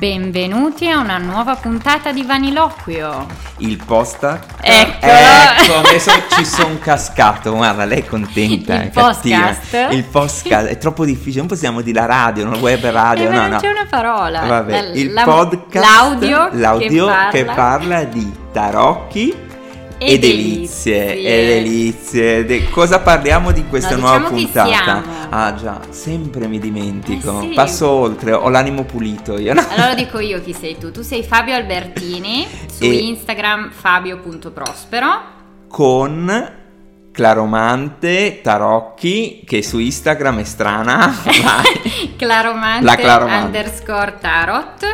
Benvenuti a una nuova puntata di Vaniloquio. Il posta. Ecco. Ecco, adesso ci sono cascato. Guarda, lei è contenta. Il è cattiva. podcast? Il podcast è troppo difficile. Non possiamo dire la radio, una web radio. Eh, no, non no. c'è una parola. Vabbè, La- il la- podcast. L'audio, l'audio che parla, di tarocchi. E E delizie, delizie. e delizie. De- cosa parliamo di questa No, nuova diciamo puntata? Ah già, sempre mi dimentico. Eh sì. Passo oltre, ho l'animo pulito io. no? Allora dico io chi sei tu. Tu sei Fabio Albertini, su E- Instagram fabio.prospero. con Claromante Tarocchi che su Instagram è strana. Claromante, La Claromante. underscore tarot.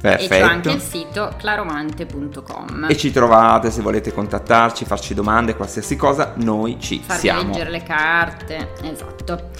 E c'è anche il perfetto sito claromante.com. e ci trovate se volete contattarci farci domande qualsiasi cosa noi ci Farvi siamo leggere le carte. Esatto.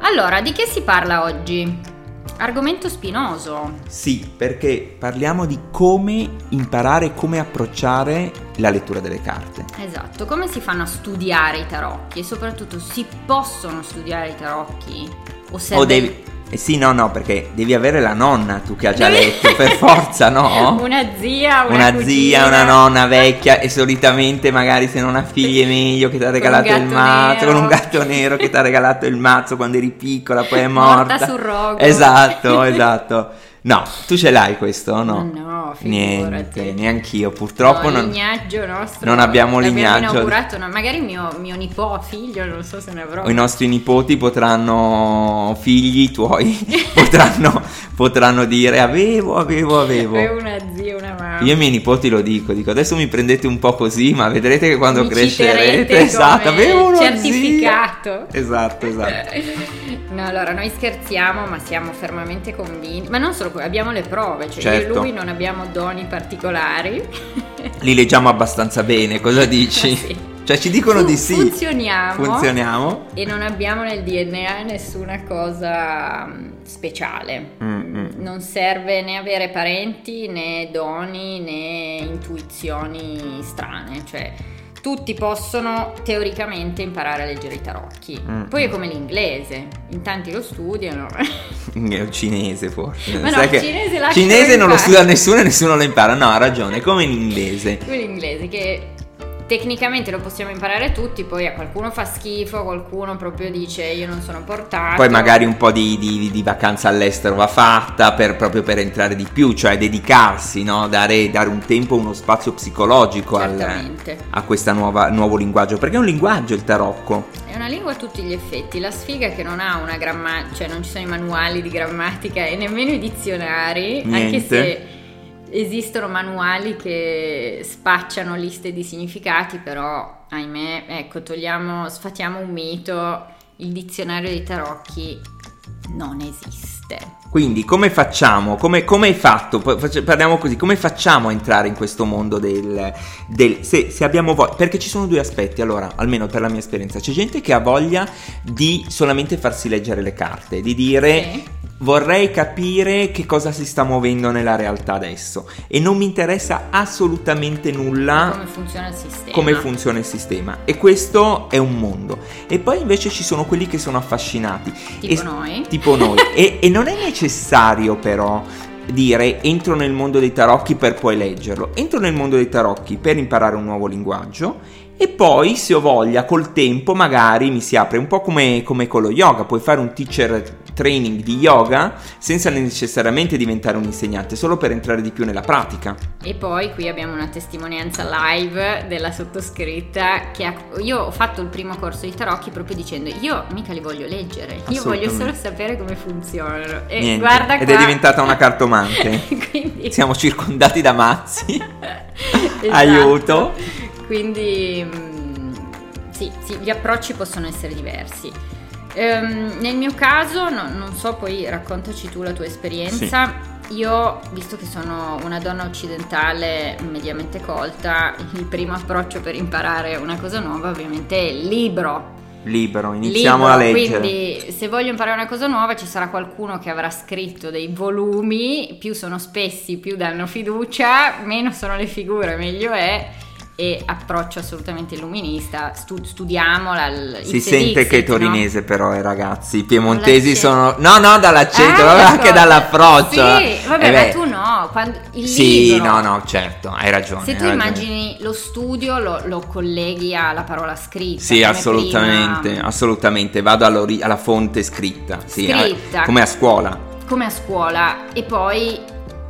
Allora, di che si parla oggi? Argomento spinoso. sì perché parliamo di come imparare come approcciare la lettura delle carte Esatto, come si fanno a studiare i tarocchi e soprattutto si possono studiare i tarocchi? O o devi eh sì no no perché devi avere la nonna tu che ha già letto per forza no? una zia, una, una cugina. zia, una nonna vecchia e solitamente magari se non ha figli è meglio che ti ha regalato il mazzo, nero. con un gatto nero che ti ha regalato il mazzo quando eri piccola, poi è Morta morta. sul rogo. Esatto, esatto. No, tu ce l'hai questo o no? No, figurati. Niente, neanch'io, purtroppo No, non... lignaggio nostro. non abbiamo lignaggio. inaugurato, no, magari mio, mio nipote, figlio, non so se ne avrò. I nostri nipoti potranno, figli tuoi, potranno, potranno dire avevo, avevo, avevo. Avevo una zia. Io ai miei nipoti lo dico, dico adesso mi prendete un po' così, ma vedrete che quando Mi crescerete, esatto, avevo uno certificato. zio. Esatto, esatto. No, allora noi scherziamo, ma siamo fermamente convinti. Ma non solo abbiamo le prove, cioè io Certo. e lui non abbiamo doni particolari. Li leggiamo abbastanza bene, cosa dici? Sì. Cioè ci dicono di sì. Funzioniamo. Funzioniamo. E non abbiamo nel DNA nessuna cosa mm, speciale. Mm, mm. Non serve né avere parenti, né doni, né intuizioni strane. Cioè, tutti possono teoricamente imparare a leggere i tarocchi. Mm, Poi è come l'inglese, in tanti lo studiano. È un cinese forse. Ma no, Sai che cinese lascia cinese non lo studia nessuno e nessuno lo impara. No, ha ragione, è come in inglese. Come l'inglese che tecnicamente lo possiamo imparare tutti, poi a qualcuno fa schifo, qualcuno proprio dice io non sono portato. Poi magari un po' di, di- di vacanza all'estero va fatta per- proprio per entrare di più, cioè dedicarsi, no? dare, dare un tempo, uno spazio psicologico al- a questo nuovo linguaggio, perché è un linguaggio il tarocco. È una lingua a tutti gli effetti, la sfiga è che non ha una grammatica, cioè non ci sono i manuali di grammatica e nemmeno i dizionari, anche Niente. se esistono manuali che spacciano liste di significati, però ahimè, ecco, togliamo, sfatiamo un mito, il dizionario dei tarocchi non esiste. Quindi come facciamo, come, come hai fatto, parliamo così, come facciamo a entrare in questo mondo del... del- se, se abbiamo voglia, perché ci sono due aspetti, allora, almeno per la mia esperienza, c'è gente che ha voglia di solamente farsi leggere le carte, di dire Sì. vorrei capire che cosa si sta muovendo nella realtà adesso e non mi interessa assolutamente nulla Come funziona il sistema? come funziona il sistema. E questo è un mondo. E poi invece ci sono quelli che sono affascinati. Tipo E- noi? tipo noi. E, e non è necessario però dire entro nel mondo dei tarocchi per poi leggerlo entro nel mondo dei tarocchi per imparare un nuovo linguaggio e poi se ho voglia col tempo magari mi si apre un po' come, come con lo yoga. Puoi fare un teacher training di yoga senza necessariamente diventare un insegnante solo per entrare di più nella pratica E poi qui abbiamo una testimonianza live della sottoscritta che ha- io ho fatto il primo corso di tarocchi proprio dicendo io mica li voglio leggere, io voglio solo sapere come funzionano. E Niente. guarda ed qua. è diventata una cartomante Quindi- siamo circondati da mazzi Esatto. aiuto Quindi mm, sì, sì, gli approcci possono essere diversi. Ehm, nel mio caso, no- non so, poi raccontaci tu la tua esperienza. Io, visto che sono una donna occidentale mediamente colta, il primo approccio per imparare una cosa nuova ovviamente è il libro. libero iniziamo libro, a leggere Quindi se voglio imparare una cosa nuova ci sarà qualcuno che avrà scritto dei volumi, più sono spessi, più danno fiducia, meno sono le figure, meglio è. E approccio assolutamente illuminista, stu- studiamola. Si sente Dixit, che è torinese no? però i ragazzi, i piemontesi sono... No, no, dall'accento, Ah, vabbè, ecco. anche dall'approccio. Sì, vabbè, Eh ma beh, tu no, quando, il Sì, libro, no, no, certo, hai ragione. Se tu ragione. immagini lo studio lo, lo colleghi alla parola scritta. Sì, assolutamente, prima- assolutamente, vado alla fonte scritta, sì, Scritta. eh, come a scuola. come a scuola e poi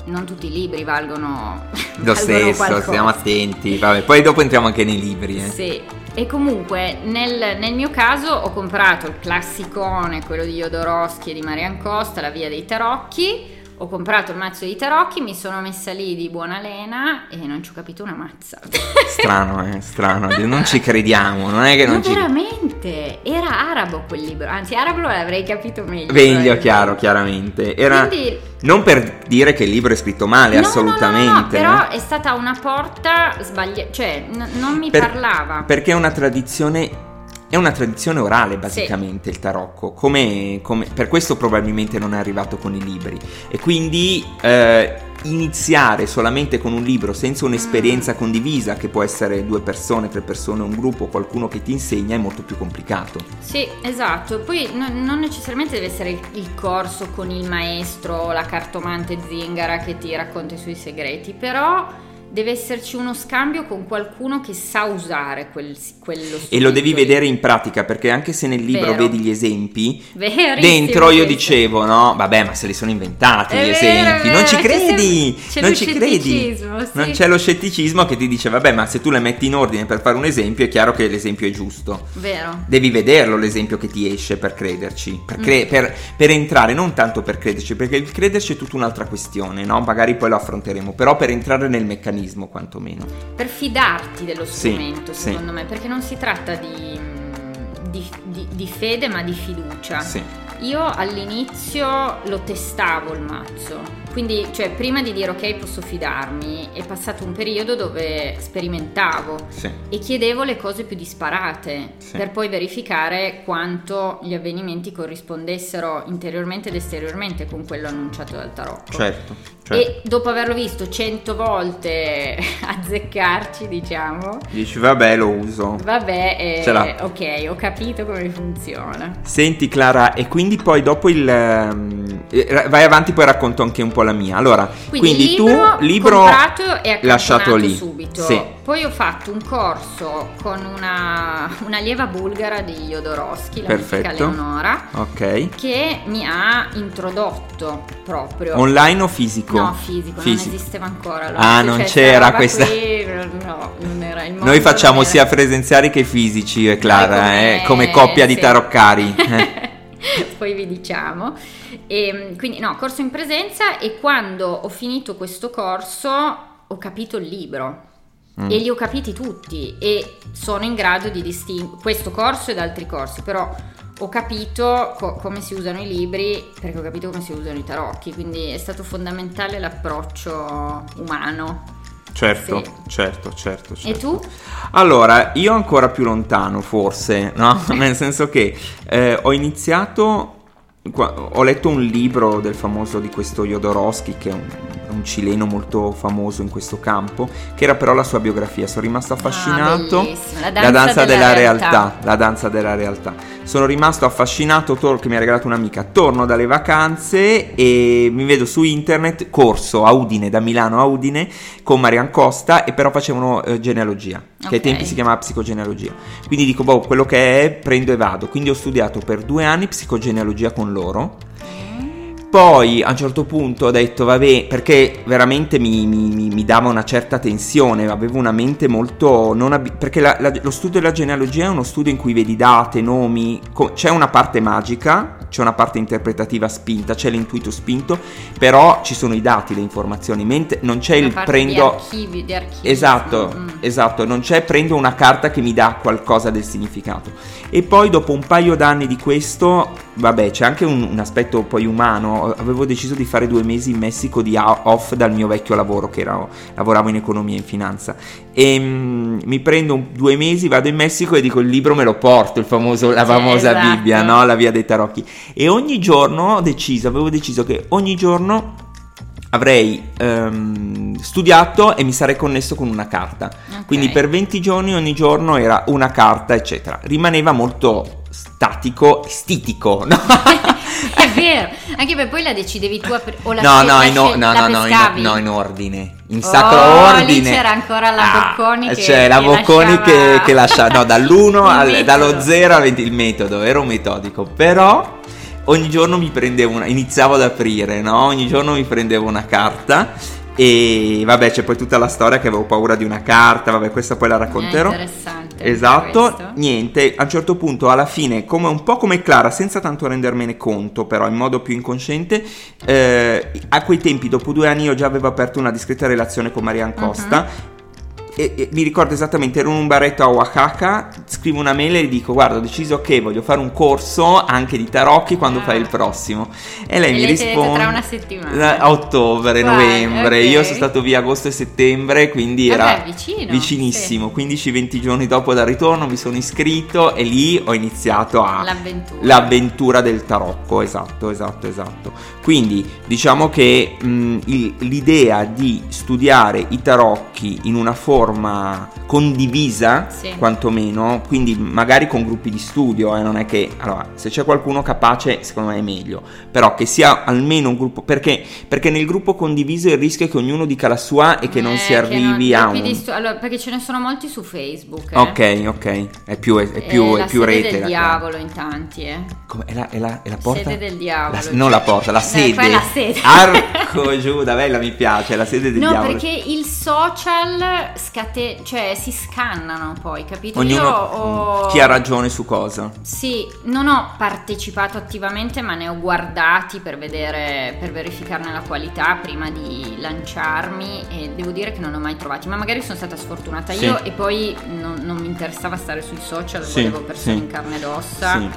non tutti i libri valgono Lo valgono stesso, qualcosa. stiamo attenti. Vabbè, poi dopo entriamo anche nei libri. Eh. Sì. E comunque nel, nel mio caso ho comprato il classicone, quello di Jodorowsky e di Marian Costa, La via dei tarocchi. Ho comprato il mazzo di tarocchi, mi sono messa lì di buona lena e non ci ho capito una mazza. Strano, eh, strano. Non ci crediamo, non è che non Ma ci... veramente, era arabo quel libro, anzi arabo l'avrei capito meglio. Meglio, probabilmente. chiaro, chiaramente. Era... Quindi Non per dire che il libro è scritto male, No, no, assolutamente. no, no, però eh. è stata una porta sbagliata, cioè n- non mi Per- parlava. Perché è una tradizione. È una tradizione orale, basicamente, il tarocco. Come, come- per questo probabilmente non è arrivato con i libri. E quindi eh, iniziare solamente con un libro senza un'esperienza condivisa, che può essere due persone, tre persone, un gruppo, qualcuno che ti insegna, è molto più complicato. Sì, esatto. Poi no- non necessariamente deve essere il, il corso con il maestro, la cartomante zingara che ti racconta i suoi segreti, però deve esserci uno scambio con qualcuno che sa usare quel, quello E lo strumento devi vedere in pratica, perché anche se nel libro Vero. vedi gli esempi, Verissimo Dentro io questo. dicevo, no, vabbè, ma se li sono inventati È gli vero, esempi, non ci credi, c'è non ci credi. sì. Non c'è lo scetticismo che ti dice, vabbè, ma se tu le metti in ordine per fare un esempio, è chiaro che l'esempio è giusto. Vero. Devi vederlo l'esempio che ti esce per crederci, per, Mm. cre- per- per entrare, non tanto per crederci, perché il crederci è tutta un'altra questione, no? Magari poi lo affronteremo, però per entrare nel meccanismo quantomeno. per fidarti dello Sì, strumento, sì. secondo me, perché non si tratta di, di- di- di fede ma di fiducia. Sì, Io all'inizio lo testavo il mazzo, quindi cioè prima di dire ok posso fidarmi è passato un periodo dove sperimentavo sì. e chiedevo le cose più disparate Sì. per poi verificare quanto gli avvenimenti corrispondessero interiormente ed esteriormente con quello annunciato dal tarocco. Certo, certo. E dopo averlo visto cento volte azzeccarci, diciamo, Dici, vabbè, lo uso. vabbè, eh, ok, ho capito come funziona. Senti Clara, e quindi poi dopo il... eh, vai avanti, poi racconto anche un po' la mia. Allora, Quindi, quindi, il tu libro, libro e lasciato lì. subito. Sì. Poi ho fatto un corso con una, un'allieva bulgara di Jodorowsky, la Perfetto. Leonora, Ok. che mi ha introdotto proprio. Online o fisico? No, fisico, Fisico. non esisteva ancora. allora. Ah, Cioè, non sta c'era questa- qui, no. Noi facciamo sia presenziali che fisici, eh, Clara, Poi eh, come coppia di sì. taroccari. eh. Poi vi diciamo. E, quindi no, corso in presenza e quando ho finito questo corso ho capito il libro. Mm. E li ho capiti tutti e sono in grado di distinguere questo corso ed altri corsi, però ho capito co- come si usano i libri perché ho capito come si usano i tarocchi, quindi è stato fondamentale l'approccio umano. Certo, Sì. certo, certo, certo. E tu? Allora, io ancora più lontano, forse, no? Nel senso che eh, ho iniziato. Ho letto un libro del famoso di questo Jodorowsky, che è un, un cileno molto famoso in questo campo, che era però la sua biografia. Sono rimasto affascinato. Ah. La La danza della, realtà. realtà. la danza della realtà. Sono rimasto affascinato, tor- che mi ha regalato un'amica, torno dalle vacanze e mi vedo su internet corso a Udine, da Milano a Udine, con Marian Costa e però facevano eh, genealogia, che ai tempi si chiamava psicogenealogia. Quindi dico, boh, quello che è, prendo e vado. Quindi ho studiato per due anni psicogenealogia con loro. Poi a un certo punto ho detto, vabbè, perché veramente mi, mi- mi- dava una certa tensione, avevo una mente molto... non abi- perché la- la- lo studio della genealogia è uno studio in cui vedi date, nomi, co- c'è una parte magica, c'è una parte interpretativa spinta, c'è l'intuito spinto, però ci sono i dati, le informazioni, mentre non c'è Una il prendo... di archivi, di archivi. Esatto, Mm. esatto, non c'è prendo una carta che mi dà qualcosa del significato. E poi dopo un paio d'anni di questo, vabbè, c'è anche un, un aspetto poi umano, avevo deciso di fare due mesi in Messico di off dal mio vecchio lavoro, che era, lavoravo in economia e in finanza. E mm, mi prendo due mesi, vado in Messico e dico il libro me lo porto, il famoso, la famosa esatto. Bibbia, no? La via dei tarocchi. E ogni giorno ho deciso, avevo deciso che ogni giorno avrei ehm, studiato e mi sarei connesso con una carta. Ok. Quindi per 20 giorni ogni giorno era una carta, eccetera. Rimaneva molto statico, stitico, no? È vero, anche perché poi la decidevi tu pre- o la no, no, in, no, no, no, in, no, in ordine, in Oh, sacro lì ordine. c'era ancora la Ah, Bocconi che- c'è la Bocconi lasciava- che, che lascia, no, dall'1 Il al, dallo 0 al 20, il metodo, ero metodico, però ogni giorno mi prendevo una, iniziavo ad aprire, no? Ogni giorno mi prendevo una carta e vabbè c'è poi tutta la storia che avevo paura di una carta, vabbè questa poi la racconterò. È interessante. Esatto, niente, a un certo punto alla fine, come un po' come Clara, senza tanto rendermene conto, però in modo più inconsciente, eh, a quei tempi, dopo due anni, io già avevo aperto una discreta relazione con Marianne Costa. E, e mi ricordo esattamente, ero in un baretto a Oaxaca, scrivo una mail e gli dico guarda ho deciso che voglio fare un corso anche di tarocchi quando Ah. fai il prossimo e lei E mi risponde tra una settimana. A ottobre, Vai, novembre, ok. io sono stato via agosto e settembre quindi Vabbè, era vicino, vicinissimo, 15-20 giorni dopo dal ritorno mi sono iscritto e lì ho iniziato a L'avventura. l'avventura del tarocco, esatto, esatto, esatto. Quindi diciamo che mh, il- l'idea di studiare i tarocchi in una forma condivisa, Sì. quantomeno, quindi magari con gruppi di studio, eh, non è che allora, se c'è qualcuno capace, secondo me è meglio, però che sia almeno un gruppo perché, perché nel gruppo condiviso il rischio è che ognuno dica la sua e che non Eh, si arrivi non- a un stu- allora, perché ce ne sono molti su Facebook. eh. Ok, ok, è più, è, è più, È è la più rete. del la- diavolo in tanti, eh. Come, è, la, è, la, è la porta? Sede del diavolo. La- non la porta, la Eh, sede. poi la sede. Arco Giuda, bella mi piace, è la sede del No, diavolo. perché il social scate- cioè si scannano poi, capito? Ognuno Io ho... chi ha ragione su cosa. Sì, non ho partecipato attivamente, ma ne ho guardati per vedere, per verificarne la qualità prima di lanciarmi e devo dire che non ho mai trovati, ma magari sono stata sfortunata Sì. io e poi non, non mi interessava stare sui social, Sì, volevo persone sì. in carne ed ossa. Sì.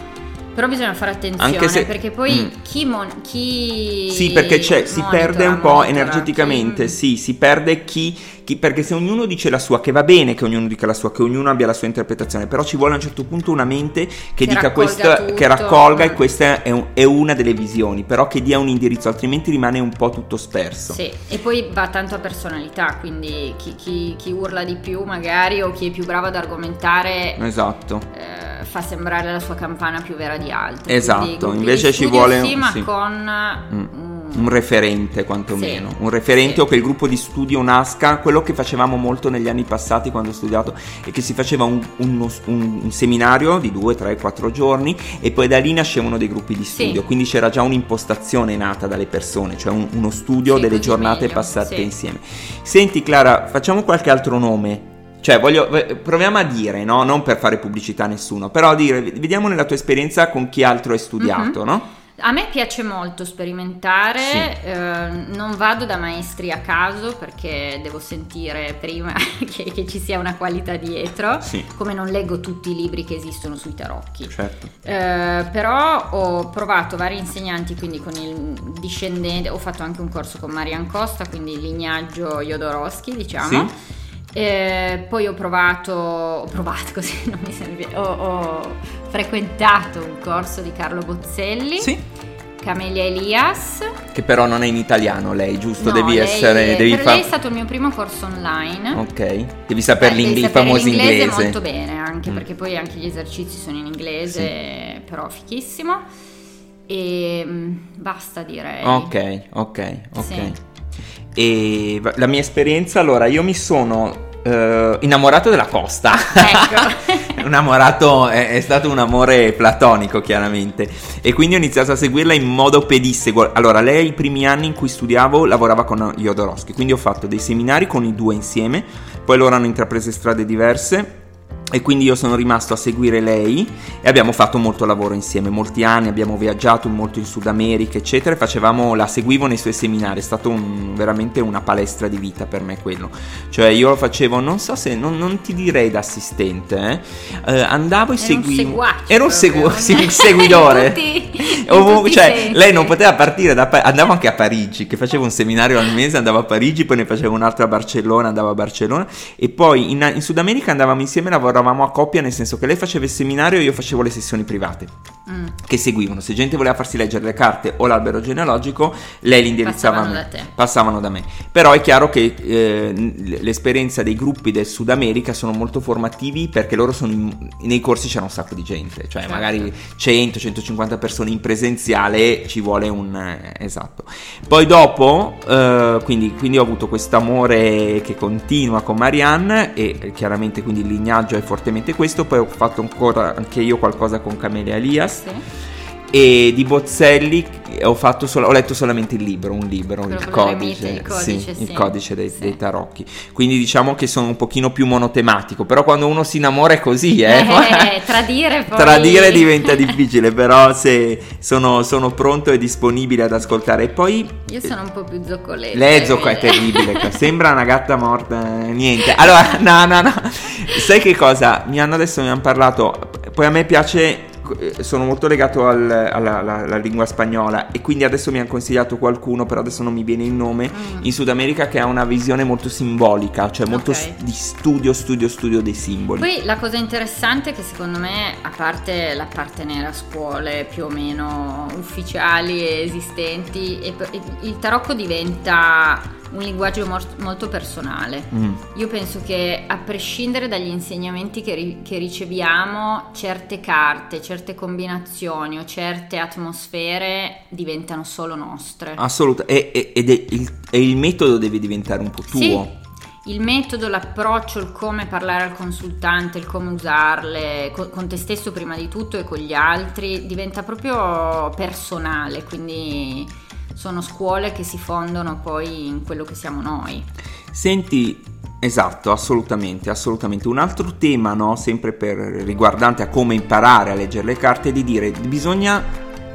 Però bisogna fare attenzione se- perché poi Mm. chi, mon- chi Sì, perché c'è, si perde un po' monitora, energeticamente, chi- sì, si perde chi, chi- perché se ognuno dice la sua, che va bene che ognuno dica la sua, che ognuno abbia la sua interpretazione, però ci vuole a un certo punto una mente che, Che dica tutto. che raccolga e questa è, un- è una delle visioni, però che dia un indirizzo, altrimenti rimane un po' tutto sperso. Sì, e poi va tanto a personalità, quindi chi, chi- chi urla di più magari o chi è più bravo ad argomentare Esatto. eh, fa sembrare la sua campana più vera di altri. Esatto, invece ci vuole- Sì, ma sì. con Mm. Un referente quantomeno, Sì. un referente Sì. o che il gruppo di studio nasca, quello che facevamo molto negli anni passati quando ho studiato è che si faceva un, uno- un- un seminario di due, tre, quattro giorni e poi da lì nascevano dei gruppi di Sì. studio, quindi c'era già un'impostazione nata dalle persone, cioè un- uno studio Sì, delle giornate meglio, passate sì. insieme. Senti Clara, facciamo qualche altro nome. Cioè, voglio, proviamo a dire, no? Non per fare pubblicità a nessuno, però a dire, vediamo nella tua esperienza con chi altro hai studiato, Mhm. no? A me piace molto sperimentare, Sì. eh, non vado da maestri a caso perché devo sentire prima che, che ci sia una qualità dietro, Sì, come non leggo tutti i libri che esistono sui tarocchi. certo. Eh, però ho provato vari insegnanti, quindi con il discendente, ho fatto anche un corso con Marian Costa, quindi il lignaggio Jodorowsky, diciamo. Sì. Eh, poi ho provato, ho provato così, non mi serve, ho, ho frequentato un corso di Carlo Bozzelli, Sì. Camelia Elias. Che però non è in italiano lei, giusto? No, devi lei- essere. Devi per far- lei è stato il mio primo corso online. Ok. Devi sapere Beh, l'ing- devi il famoso l'inglese inglese. molto bene, anche Mm. perché poi anche gli esercizi sono in inglese, però fichissimo. E mm, basta direi. Ok, ok, ok. Sì. E la mia esperienza, allora, io mi sono eh, innamorato della costa. Ecco. innamorato è, è stato un amore platonico, chiaramente. E quindi ho iniziato a seguirla in modo pedissequo. Allora, lei i primi anni in cui studiavo lavorava con Jodorowsky, quindi ho fatto dei seminari con i due insieme, poi loro hanno intrapreso strade diverse. E quindi io sono rimasto a seguire lei e abbiamo fatto molto lavoro insieme, molti anni, abbiamo viaggiato molto in Sud America, eccetera, e facevamo, la seguivo nei suoi seminari, è stato un- veramente una palestra di vita per me quello. Cioè io lo facevo, non so se, non, non ti direi da assistente, eh, eh, andavo e Era un seguivo... seguace Era un, segu- sì, un seguidore. In tutti- in i cioè, sensi. lei non poteva partire da Pa- andavo anche a Parigi, che facevo un seminario al mese, andavo a Parigi, poi ne facevo un altro a Barcellona, andavo a Barcellona e poi in, in Sud America andavamo insieme, lavoravamo a coppia, nel senso che lei faceva il seminario e io facevo le sessioni private. mm. che seguivano. Se gente voleva farsi leggere le carte o l'albero genealogico, lei li indirizzava passavano a me. da te. Passavano da me. Però è chiaro che eh, l'esperienza dei gruppi del Sud America sono molto formativi perché loro sono in, nei corsi c'era un sacco di gente, cioè Certo. magari 100-150 persone in presenziale ci vuole un eh, esatto. Poi dopo, eh, quindi, quindi ho avuto questo amore che continua con Marianne e eh, chiaramente quindi il lignaggio è fortemente questo. Poi ho fatto ancora anche io qualcosa con Camelia Elias Sì. E di Bozzelli ho, fatto solo- ho letto solamente il libro, un libro, il codice, il codice, sì, sì. il codice dei, Sì. dei tarocchi. Quindi diciamo che sono un pochino più monotematico, però quando uno si innamora è così, eh. Eh, tradire poi... Tradire diventa difficile, però se sono, sono pronto e disponibile ad ascoltare. E poi Io sono un po' più zoccoletta. lei zocco è terribile, sembra una gatta morta, eh, niente. Allora, no, no, no. Sai che cosa? Mi hanno adesso mi hanno parlato, poi a me piace eh, sono molto legato al- alla, alla- alla lingua spagnola e quindi adesso mi hanno consigliato qualcuno, però adesso non mi viene il nome, Mm. in Sud America che ha una visione molto simbolica, cioè molto Ok. s- di studio, studio, studio dei simboli. Poi la cosa interessante è che secondo me, a parte l'appartenere a scuole più o meno ufficiali e esistenti, il tarocco diventa un linguaggio molto personale. Mm. Io penso che a prescindere dagli insegnamenti che, ri- che riceviamo, certe carte, certe combinazioni o certe atmosfere diventano solo nostre. Assolutamente, ed è il, e il metodo deve diventare un po' tuo. Sì. Il metodo, l'approccio, il come parlare al consultante, il come usarle co- con te stesso prima di tutto e con gli altri diventa proprio personale, quindi sono scuole che si fondono poi in quello che siamo noi. Senti, esatto, assolutamente, assolutamente. Un altro tema, no, sempre per, riguardante a come imparare a leggere le carte, è di dire bisogna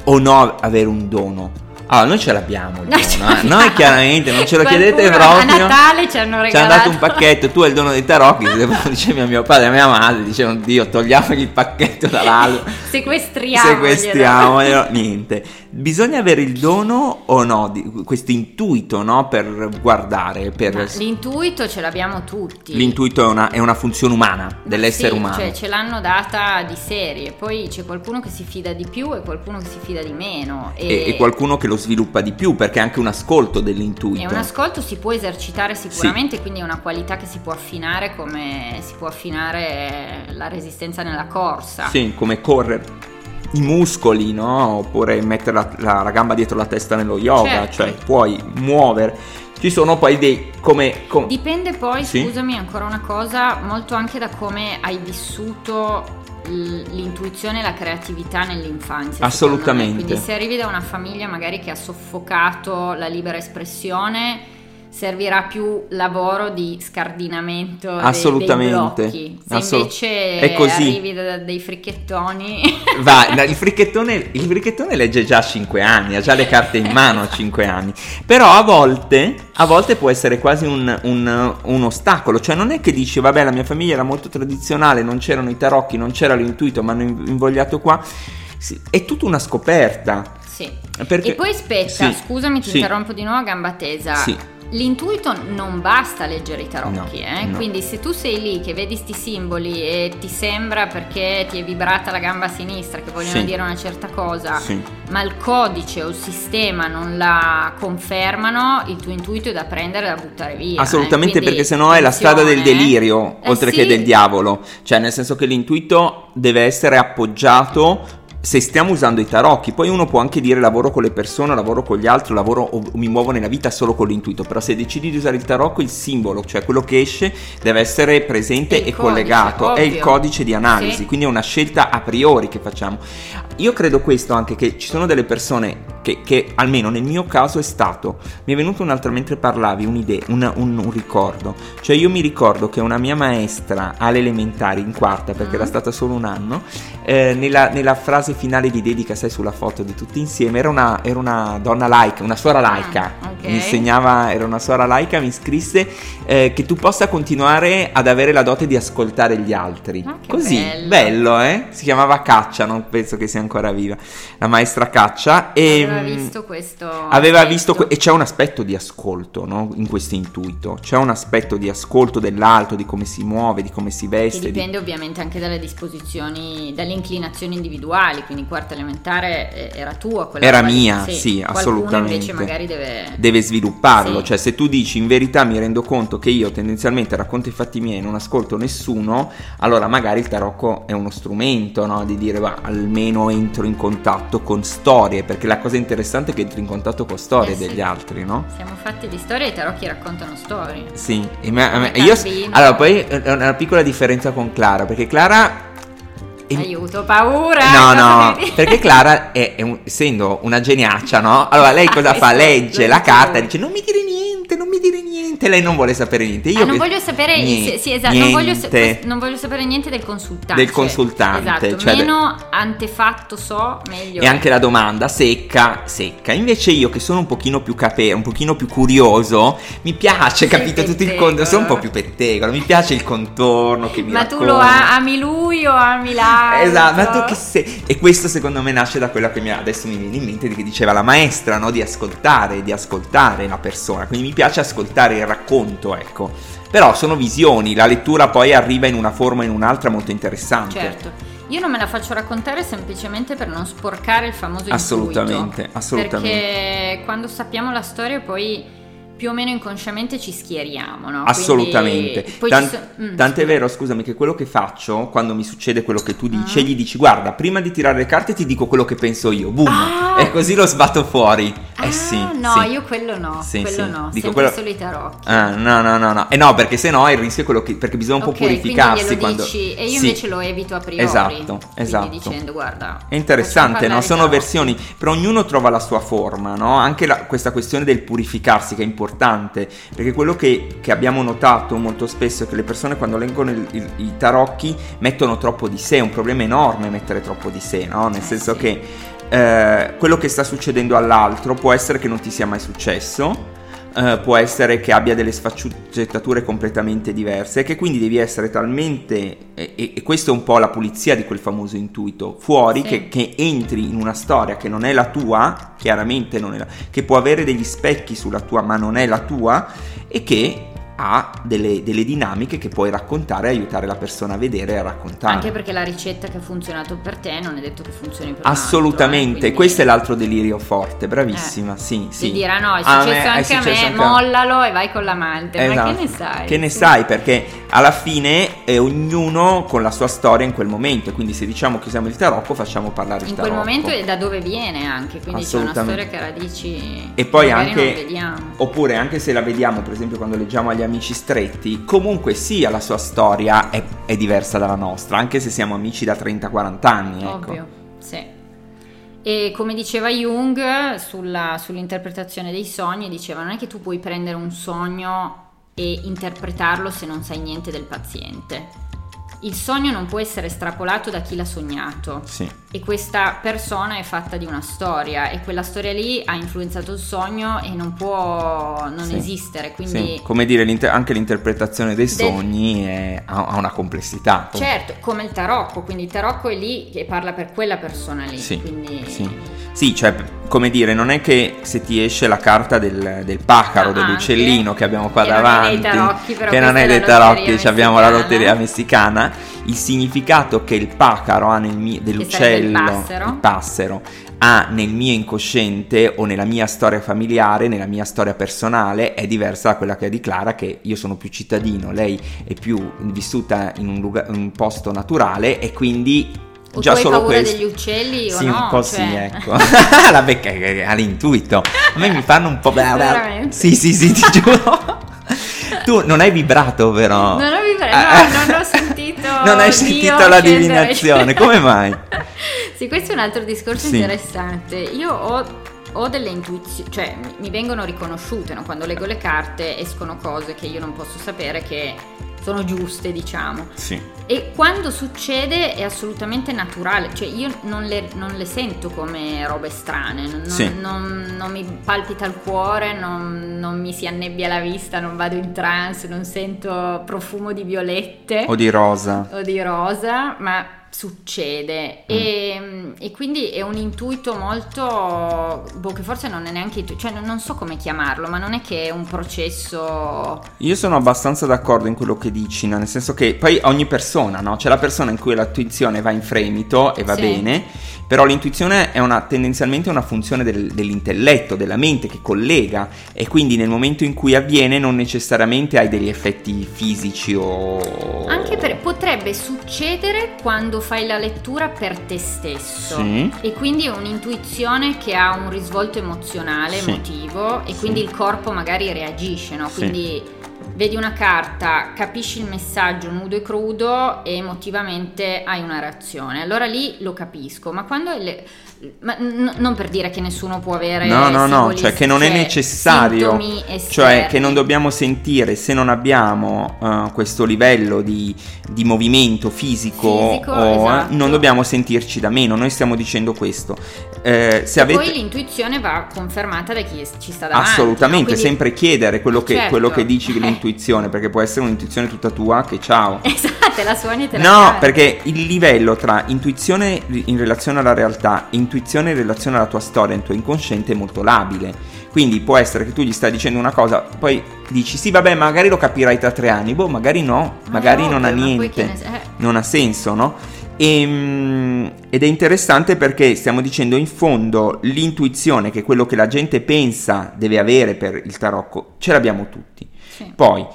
o no avere un dono. Allora, noi ce l'abbiamo il Noi dono, eh. noi chiaramente non ce lo chiedete proprio. A Natale ci hanno regalato. Ci hanno dato un pacchetto, tu hai il dono dei tarocchi, dicevi a mio padre e a mia madre, dicevano Dio togliamogli il pacchetto dall'albero. Sequestriamo. Sequestriamolo, niente. Bisogna avere il dono o no? Questo intuito, no? Per guardare, per... L'intuito ce l'abbiamo tutti. L'intuito è una, è una funzione umana, dell'essere Sì, umano. Cioè, ce l'hanno data di serie, poi c'è qualcuno che si fida di più e qualcuno che si fida di meno. e, e qualcuno che lo sviluppa di più, perché è anche un ascolto dell'intuito. E un ascolto si può esercitare sicuramente, quindi è una qualità che si può affinare come si può affinare la resistenza nella corsa. Sì, come correre. I muscoli, no? Oppure mettere la, la- la gamba dietro la testa nello yoga, Certo. cioè puoi muovere. Ci sono poi dei... come... com- Dipende poi, Sì? scusami ancora una cosa, molto anche da come hai vissuto l'intuizione e la creatività nell'infanzia. Assolutamente. Quindi se arrivi da una famiglia magari che ha soffocato la libera espressione, servirà più lavoro di scardinamento dei- Assolutamente. dei blocchi. Se Assolu- invece è così. arrivi da, dei fricchettoni... Va, il fricchettone, il fricchettone legge già a 5 anni, ha già le carte in mano a 5 anni. Però a volte, a volte può essere quasi un, un- un ostacolo. Cioè, non è che dici, vabbè, la mia famiglia era molto tradizionale, non c'erano i tarocchi, non c'era l'intuito, mi hanno in- invogliato qua. Sì, è tutta una scoperta. Sì. Perché- E poi aspetta, Sì, scusami, ti sì. interrompo di nuovo a gamba tesa. Sì. L'intuito non basta leggere i tarocchi, No, eh? no. quindi se tu sei lì che vedi sti simboli e ti sembra perché ti è vibrata la gamba sinistra che vogliono Sì. dire una certa cosa, Sì. ma il codice o il sistema non la confermano, il tuo intuito è da prendere e da buttare via. Assolutamente, eh? Quindi, perché sennò è la strada del eh. delirio, Eh oltre che sì. del diavolo. Cioè, nel senso che l'intuito deve essere appoggiato se stiamo usando i tarocchi. Poi uno può anche dire lavoro con le persone, lavoro con gli altri, lavoro o mi muovo nella vita solo con l'intuito. Però se decidi di usare il tarocco, il simbolo, cioè quello che esce, deve essere presente il e codice, collegato. È il ovvio. codice di analisi, Sì. quindi è una scelta a priori che facciamo. Io credo questo anche che ci sono delle persone che, che, almeno nel mio caso è stato. Mi è venuto un'altra mentre parlavi un'idea, un, un- un ricordo. Cioè io mi ricordo che una mia maestra alle elementari in quarta, perché Mm. era stata solo un anno, eh, nella, nella frase finale di dedica, sai sulla foto di tutti insieme, era una, era una donna laica, una suora laica. Ah, ok. Ok. mi insegnava, era una suora laica, mi scrisse eh, che tu possa continuare ad avere la dote di ascoltare gli altri. Ah, che Così, bello. eh? Si chiamava Caccia, non penso che sia ancora viva, la maestra Caccia. E, Aveva mm, visto questo. Aveva aspetto. visto que- e c'è un aspetto di ascolto no? in questo intuito, c'è un aspetto di ascolto dell'altro, di come si muove, di come si Che veste. di- dipende ovviamente anche dalle disposizioni, dalle inclinazioni individuali, quindi quarta elementare eh, era tua quella Era mia, sì, Qualcuno assolutamente. invece magari deve... Deve svilupparlo, Sì. cioè se tu dici in verità mi rendo conto che io tendenzialmente racconto i fatti miei e non ascolto nessuno, allora magari il tarocco è uno strumento no? di dire va, almeno entro in contatto con storie, perché la cosa interessante è che entri in contatto con storie Eh sì. degli altri, no? Siamo fatti di storie e i tarocchi raccontano storie. Sì, e me- Come e io, allora poi è una piccola differenza con Clara, perché Clara... Aiuto, paura! No, no, perché Clara, è, è un- essendo una geniaccia, no? Allora lei cosa fa? Questo Legge la carta e dice non mi dire niente, non mi dire niente, lei non vuole sapere niente. Io Ah, non voglio sapere Niente, sì, esatto, non voglio, sa- non voglio sapere niente del consultante. Del consultante, Esatto, cioè de- meno antefatto so, meglio. E anche la domanda secca, secca. Invece io che sono un pochino più capere, un pochino più curioso, mi piace, Sei capito, tutto il pettegolo. contorno, sono un po' più pettegolo, mi piace il contorno che mi Ma tu racconta. lo a- ami lui o ami l'altro? Esatto, ma tu che sei? E questo secondo me nasce da quello che mi, adesso mi viene in mente di che diceva la maestra, no? Di ascoltare, di ascoltare la persona. Quindi mi piace ascoltare il racconto, ecco. Però sono visioni, la lettura poi arriva in una forma o in un'altra molto interessante. Certo. Io non me la faccio raccontare semplicemente per non sporcare il famoso intuito. Assolutamente, assolutamente. Perché quando sappiamo la storia poi più o meno inconsciamente ci schieriamo, no? Assolutamente. Quindi, Tan- so- mm, Tant'è scusa. vero, scusami, che quello che faccio quando mi succede quello che tu dici, Ah. gli dici guarda, prima di tirare le carte ti dico quello che penso io, boom, Ah. e così lo sbatto fuori. Ah, eh sì. no, sì. io quello no, Sì, quello sì. no, Dico quello- solo i tarocchi. Ah, no, no, no, no. E no, perché sennò il rischio è quello che. Perché bisogna un po' Ok, purificarsi quando. dici e io invece lo evito a priori. Esatto, esatto. dicendo guarda, È interessante, no? Sono versioni, però ognuno trova la sua forma, no? Anche la- questa questione del purificarsi che è importante, perché quello che, che abbiamo notato molto spesso è che le persone quando leggono il- il- i tarocchi mettono troppo di sé, è un problema enorme mettere troppo di sé, no? Nel Eh, senso che eh, quello che sta succedendo all'altro può essere che non ti sia mai successo, eh, può essere che abbia delle sfaccettature completamente diverse e che quindi devi essere talmente, e, e- questo è un po' la pulizia di quel famoso intuito, fuori Sì. che, che entri in una storia che non è la tua, chiaramente non è la, che può avere degli specchi sulla tua ma non è la tua e che ha delle, delle dinamiche che puoi raccontare e aiutare la persona a vedere e a raccontare. Anche perché la ricetta che ha funzionato per te non è detto che funzioni per altro, Assolutamente, eh, quindi- questo è l'altro delirio forte, bravissima, Eh. sì, sì. Di dire ah no, è A successo me- è anche successo a me, anche a me. mollalo e vai con l'amante. Ma Esatto. che ne sai? Che ne Sì. sai? Perché alla fine è ognuno con la sua storia in quel momento. Quindi se diciamo che usiamo il tarocco, facciamo parlare il In quel tarocco. momento è da dove viene anche, quindi c'è una storia che radici E poi anche- non vediamo. Oppure anche se la vediamo, per esempio, quando leggiamo agli amici stretti, comunque sia la sua storia è, è diversa dalla nostra, anche se siamo amici da 30-40 anni. Ecco. Ovvio, sì. E come diceva Jung sulla- sull'interpretazione dei sogni, diceva non è che tu puoi prendere un sogno e interpretarlo se non sai niente del paziente. Il sogno non può essere estrapolato da chi l'ha sognato Sì. e questa persona è fatta di una storia e quella storia lì ha influenzato il sogno e non può non Sì. esistere, quindi Sì, come dire, l'inter- anche l'interpretazione dei Del- sogni è- ha, ha una complessità. certo, come il tarocco, quindi il tarocco è lì che parla per quella persona lì, Sì, quindi sì. Cioè, come dire, non è che se ti esce la carta del, del pacaro, Ah, dell'uccellino che abbiamo qua Che non davanti, dei tarocchi, che non è dei tarocchi, lotteria ci abbiamo la lotteria messicana, il significato che il pacaro ha nel mio, dell'uccello, il passero. il passero, ha nel mio incosciente o nella mia storia familiare, nella mia storia personale, è diversa da quella che è di Clara, che io sono più cittadino, lei è più vissuta in un, lugar- un posto naturale e quindi O già tu solo paura questo. degli uccelli o Sì, no? un po' sì, Cioè- ecco. la becca ha l'intuito. A me mi fanno un po'. Veramente? Sì, sì, sì, ti giuro. tu non hai vibrato, però. Non ho vibrato, no, non ho sentito. Non hai sentito la divinazione, come mai? sì, questo è un altro discorso Sì. interessante. Io ho, ho delle intuizioni, cioè mi- mi vengono riconosciute, no? quando leggo le carte escono cose che io non posso sapere che sono giuste, diciamo. Sì. E quando succede è assolutamente naturale, cioè io non le, non le sento come robe strane, non, Sì. non- non mi palpita il cuore, non, non mi si annebbia la vista, non vado in trance, non sento profumo di violette O di rosa. o di rosa, ma succede Mm. e, e quindi è un intuito molto boh, che forse non è neanche intu- cioè non- non so come chiamarlo ma non è che è un processo Io sono abbastanza d'accordo in quello che dici, no? nel senso che poi ogni persona, no? C'è la persona in cui la tua intuizione va in fremito e va Sì. bene, però l'intuizione è una, tendenzialmente una funzione del- dell'intelletto, della mente che collega e quindi nel momento in cui avviene non necessariamente hai degli effetti fisici o... anche per, potrebbe succedere quando fai la lettura per te stesso Sì. e quindi è un'intuizione che ha un risvolto emozionale, Sì. emotivo e quindi il corpo magari reagisce, no? Quindi vedi una carta, capisci il messaggio nudo e crudo e emotivamente hai una reazione. Allora lì lo capisco, ma quando è le- ma n- non per dire che nessuno può avere No, no, no, cioè che non è necessario, cioè che non dobbiamo sentire se non abbiamo eh, questo livello di, di movimento fisico, Fisico, o, eh, esatto. non dobbiamo sentirci da meno, noi stiamo dicendo questo. Eh, se E avete... Poi l'intuizione va confermata da chi ci sta davanti. Assolutamente, no? Quindi- sempre chiedere quello che, Certo. quello che dici l'intuizione, perché può essere un'intuizione tutta tua che ciao. Esatto, la suoni e te la No, cavi. perché il livello tra intuizione in relazione alla realtà e intuizione in relazione alla tua storia, al tuo inconsciente è molto labile. Quindi può essere che tu gli stai dicendo una cosa, poi dici sì, vabbè, magari lo capirai tra tre anni, boh, magari no, Ma è magari non ha niente, ne eh. non ha senso, no? Ehm, ed è interessante perché stiamo dicendo in fondo l'intuizione, che quello che la gente pensa deve avere per il tarocco, ce l'abbiamo tutti. Sì. Poi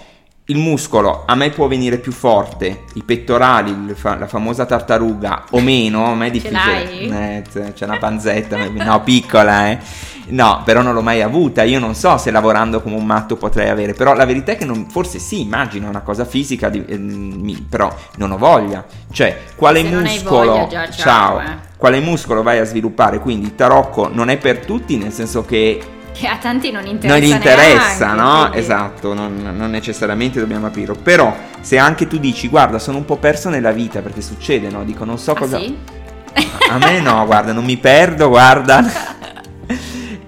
il muscolo a me può venire più forte, i pettorali, fa- la famosa tartaruga o meno, a me è difficile. Eh, c'è una panzetta, no, piccola, eh. No, però non l'ho mai avuta. Io non so se lavorando come un matto potrei avere. Però la verità è che non, forse sì, immagino, una cosa fisica, di- eh, mi- però non ho voglia. Cioè, quale Se muscolo. voglia, già, ciao, eh. Quale muscolo vai a sviluppare? Quindi il tarocco non è per tutti, nel senso che Che a tanti non interessa. non gli interessa, neanche, no? quindi- Esatto, non, non necessariamente dobbiamo aprirlo. Però, se anche tu dici, guarda, sono un po' perso nella vita, perché succede, no? Dico, non so Ah, cosa. sì? A me no, guarda, non mi perdo, guarda.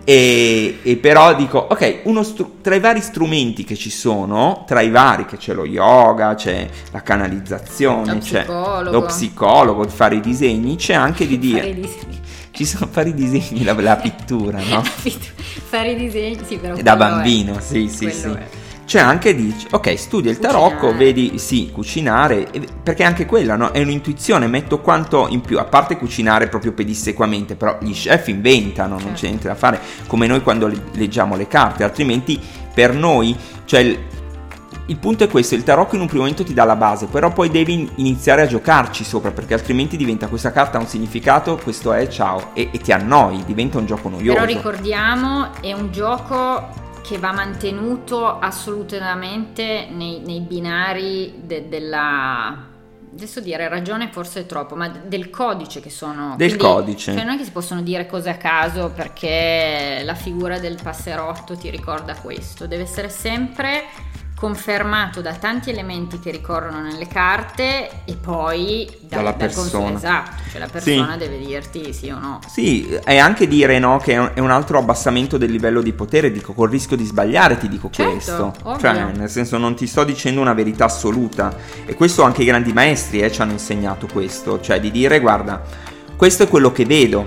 E, e però dico, ok, uno stru- tra i vari strumenti che ci sono, tra i vari che c'è lo yoga, c'è la canalizzazione, Lo c'è psicologo. lo psicologo, fare i disegni, c'è anche di dire, Fare i disegni. Ci sono fare i disegni, la, la pittura, no? Fare i disegni, sì, però. Da quello è. bambino, sì, sì, Quello sì. è. C'è anche di, ok, studia il tarocco, Cucinare. vedi, sì, cucinare, perché anche quella no, è un'intuizione, metto quanto in più, a parte cucinare proprio pedissequamente, però gli chef inventano, non Certo. c'è niente da fare, come noi quando le- leggiamo le carte, altrimenti per noi, cioè il, punto è questo, il tarocco in un primo momento ti dà la base, però poi devi in- iniziare a giocarci sopra, perché altrimenti diventa questa carta ha un significato, questo è ciao, e, e ti annoi, diventa un gioco noioso. Però ricordiamo, è un gioco che va mantenuto assolutamente nei, nei binari de- della... Adesso dire ragione forse è troppo, ma del codice che sono... Del codice. Cioè non è che si possono dire cose a caso perché la figura del passerotto ti ricorda questo, deve essere sempre confermato da tanti elementi che ricorrono nelle carte e poi da- Dalla dal persona. esatto, cioè la Sì. persona deve dirti sì o no. Sì, è anche dire no, che è un, è un altro abbassamento del livello di potere, dico col rischio di sbagliare ti dico Certo, questo. ovvio. Cioè, nel senso non ti sto dicendo una verità assoluta. E questo anche i grandi maestri eh, ci hanno insegnato questo, cioè di dire guarda, questo è quello che vedo.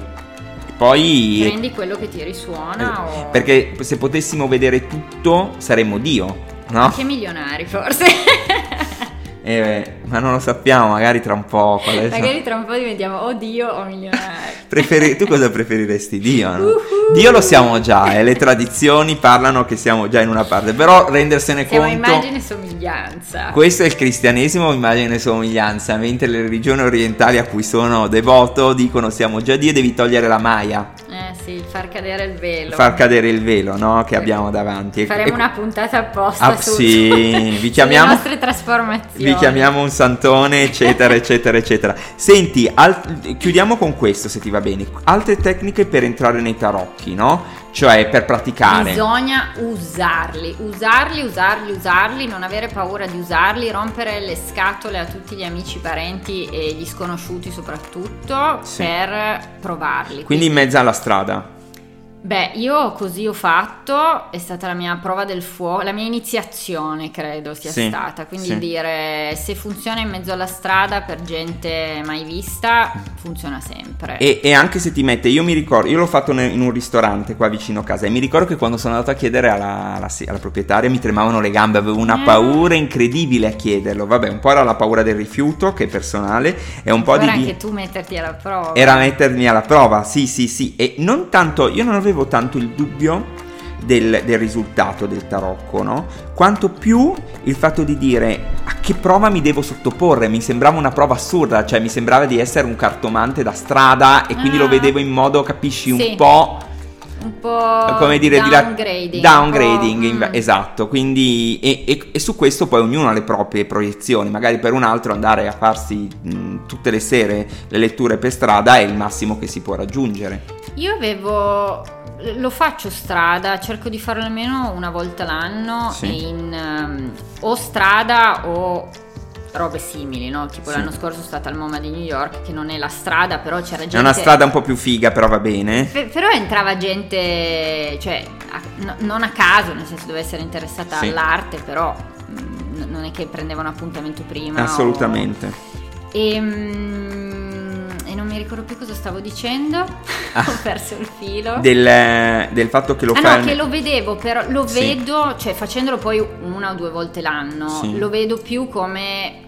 E Poi... Prendi quello che ti risuona o... Eh, Perché se potessimo vedere tutto saremmo Dio, no? Che milionari forse. Eh, ma non lo sappiamo, magari tra un. Adesso. Magari tra un po' diventiamo o Dio o milionari. Preferi- tu cosa preferiresti? Dio, no? Uhu. Dio lo siamo già, e le tradizioni parlano che siamo già in una parte, però rendersene Siamo conto... immagine e somiglianza. Questo è il cristianesimo, immagine e somiglianza, mentre le religioni orientali a cui sono devoto dicono siamo già Dio, devi togliere la maia, Eh sì, far cadere il velo. far cadere il velo no? che abbiamo davanti. Faremo e- una puntata apposta Ah, su, sì, vi chiamiamo- sulle nostre trasformazioni. Vi chiamiamo un santone, eccetera, eccetera, eccetera. Senti, al- chiudiamo con questo se ti va bene. Altre tecniche per entrare nei tarocchi, no? Cioè per praticare. Bisogna usarli, usarli, usarli, usarli, non avere paura di usarli, rompere le scatole a tutti gli amici, parenti e gli sconosciuti soprattutto Sì. per provarli. Quindi in mezzo alla strada. Beh, io così ho fatto, è stata la mia prova del fuoco, la mia iniziazione credo sia Sì, stata, quindi sì. dire se funziona in mezzo alla strada per gente mai vista, funziona sempre. E, e anche se ti mette, io mi ricordo, io l'ho fatto in un ristorante qua vicino a casa e mi ricordo che quando sono andato a chiedere alla, alla alla proprietaria mi tremavano le gambe, avevo una Eh. paura incredibile a chiederlo. Vabbè, un po' era la paura del rifiuto che è personale e un po' di... anche tu metterti alla prova. Era mettermi alla prova, sì, sì, sì. E non tanto, io non avevo tanto il dubbio del, del risultato del tarocco, no? Quanto più il fatto di dire a che prova mi devo sottoporre. Mi sembrava una prova assurda, cioè mi sembrava di essere un cartomante da strada e quindi Ah. lo vedevo in modo, capisci, un Sì. po'. Un po' come dire di la- downgrading. downgrading, in- mm. esatto quindi e, e- e su questo poi ognuno ha le proprie proiezioni magari per un altro andare a farsi mh, tutte le sere le letture per strada è il massimo che si può raggiungere Io avevo. Lo faccio strada, cerco di farlo almeno una volta l'anno Sì. in ehm, o strada o robe simili, no? Tipo Sì. l'anno scorso sono stata al MoMA di New York, che non è la strada, però c'era gente. è una strada un po' più figa però va bene Pe- però entrava gente, cioè, a- no- non a caso, nel senso deve essere interessata Sì. all'arte, però mm, n- non è che prendeva un appuntamento prima. o- assolutamente E, mm, e non mi ricordo più cosa stavo dicendo, ho perso il filo. del, del fatto che lo ah fai no, che lo vedevo, però lo Sì. vedo, cioè facendolo poi una o due volte l'anno, Sì. lo vedo più come...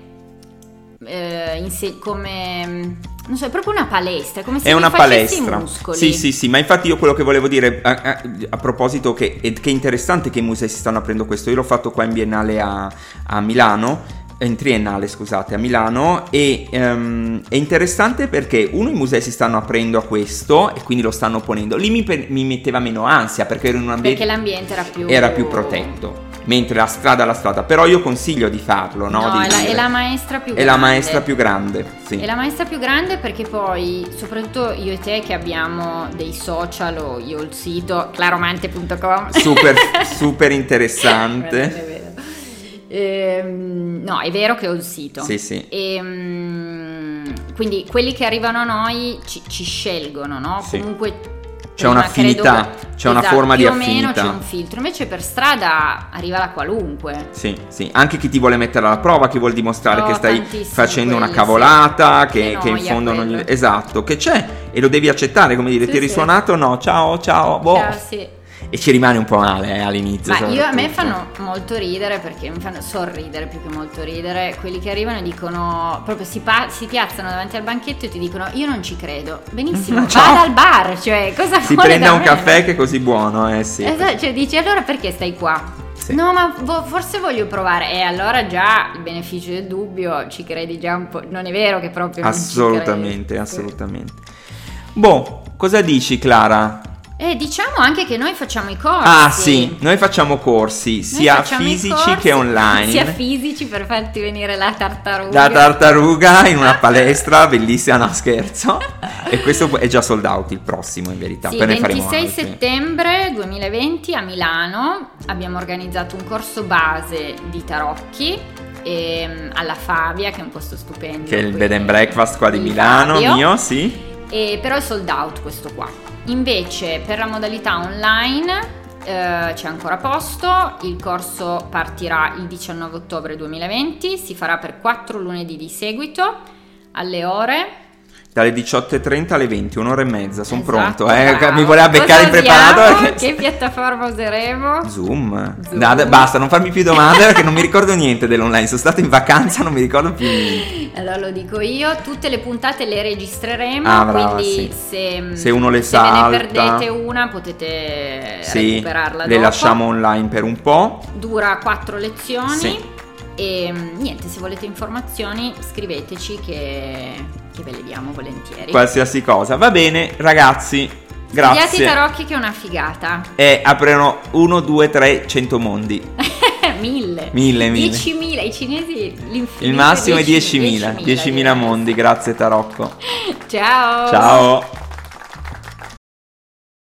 eh, in se- come non so, è proprio una palestra, come se è una palestra. muscoli. Sì, sì, sì, ma infatti io quello che volevo dire a, a- a proposito che, è- che è interessante che i musei si stanno aprendo questo. Io l'ho fatto qua in Biennale a, a Milano, in Triennale, scusate, a Milano e ehm, è interessante perché uno i musei si stanno aprendo a questo e quindi lo stanno ponendo. Lì mi, pe- mi metteva meno ansia perché ero in un ambiente Perché l'ambiente era più era più protetto. Mentre la strada è la strada, però io consiglio di farlo, no? No, Di è, la, è la maestra più è grande. la maestra più grande, sì. È la maestra più grande perché poi, soprattutto io e te che abbiamo dei social o io il sito claromante.com Super, super interessante. è. Ehm, no, è vero che ho il sito. Sì, sì. Ehm, quindi quelli che arrivano a noi ci, ci scelgono, no? Sì. Comunque C'è prima un'affinità, credo c'è una esatto, forma di più o meno affinità. c'è un filtro. Invece per strada arriva la qualunque. Sì, sì, anche chi ti vuole mettere alla prova, chi vuol dimostrare Oh, che stai facendo una quelli, cavolata, sì. che, Che che in fondo non gli... Esatto, che c'è e lo devi accettare, come dire, Sì, ti è sì. risuonato? No, ciao, ciao, boh. Cioè, sì. E ci rimane un po' male eh, all'inizio. Ma io, a me fanno molto ridere perché mi fanno sorridere più che molto ridere quelli che arrivano e dicono proprio si, pa- si piazzano davanti al banchetto e ti dicono io non ci credo benissimo Ciao. vada al bar cioè cosa Si vuole prende un me? caffè che è così buono, eh sì. Esatto, cioè dici allora perché stai qua? Sì. No, ma vo- forse voglio provare. E allora già il beneficio del dubbio ci credi già un po'. Non è vero che proprio non ci Assolutamente, credi. assolutamente. Boh, cosa dici Clara? E diciamo anche che noi facciamo i corsi. Ah sì, noi facciamo corsi sia facciamo fisici corsi, che online. Sia fisici per farti venire la tartaruga. Da tartaruga in una palestra bellissima, no scherzo. e questo è già sold out il prossimo in verità. Sì, poi ne faremo 26 altri. settembre 2020 a Milano abbiamo organizzato un corso base di tarocchi ehm, alla Fabia, che è un posto stupendo. Che è il bed and breakfast qua di di Milano, Fabio. mio, sì. E però è sold out questo qua. Invece per la modalità online eh, c'è ancora posto, il corso partirà il 19 ottobre 2020, si farà per 4 lunedì di seguito alle ore Dalle 18.30 alle 20, un'ora e mezza, sono Esatto, pronto. Eh, mi voleva beccare impreparato. perché- Che piattaforma useremo? Zoom. Zoom. Dai, basta, non farmi più domande perché non mi ricordo niente dell'online. Sono stato in vacanza, non mi ricordo più niente. Allora lo dico io, tutte le puntate le registreremo, Ah, brava, quindi sì. se, Se uno le se ve ne perdete una potete Sì, recuperarla le dopo. lasciamo online per un po'. Dura quattro lezioni Sì. e niente, se volete informazioni scriveteci che, che ve le diamo volentieri. Qualsiasi cosa. Va bene, ragazzi. Studiate i Grazie. tarocchi che è una figata. E aprono 1, 2, 3, 100 mondi. mille. Mille, mille. 10.000, i cinesi l'infinito Il massimo è 10.000, 10.000. 10.000 mondi, grazie Tarocco. Ciao. Ciao.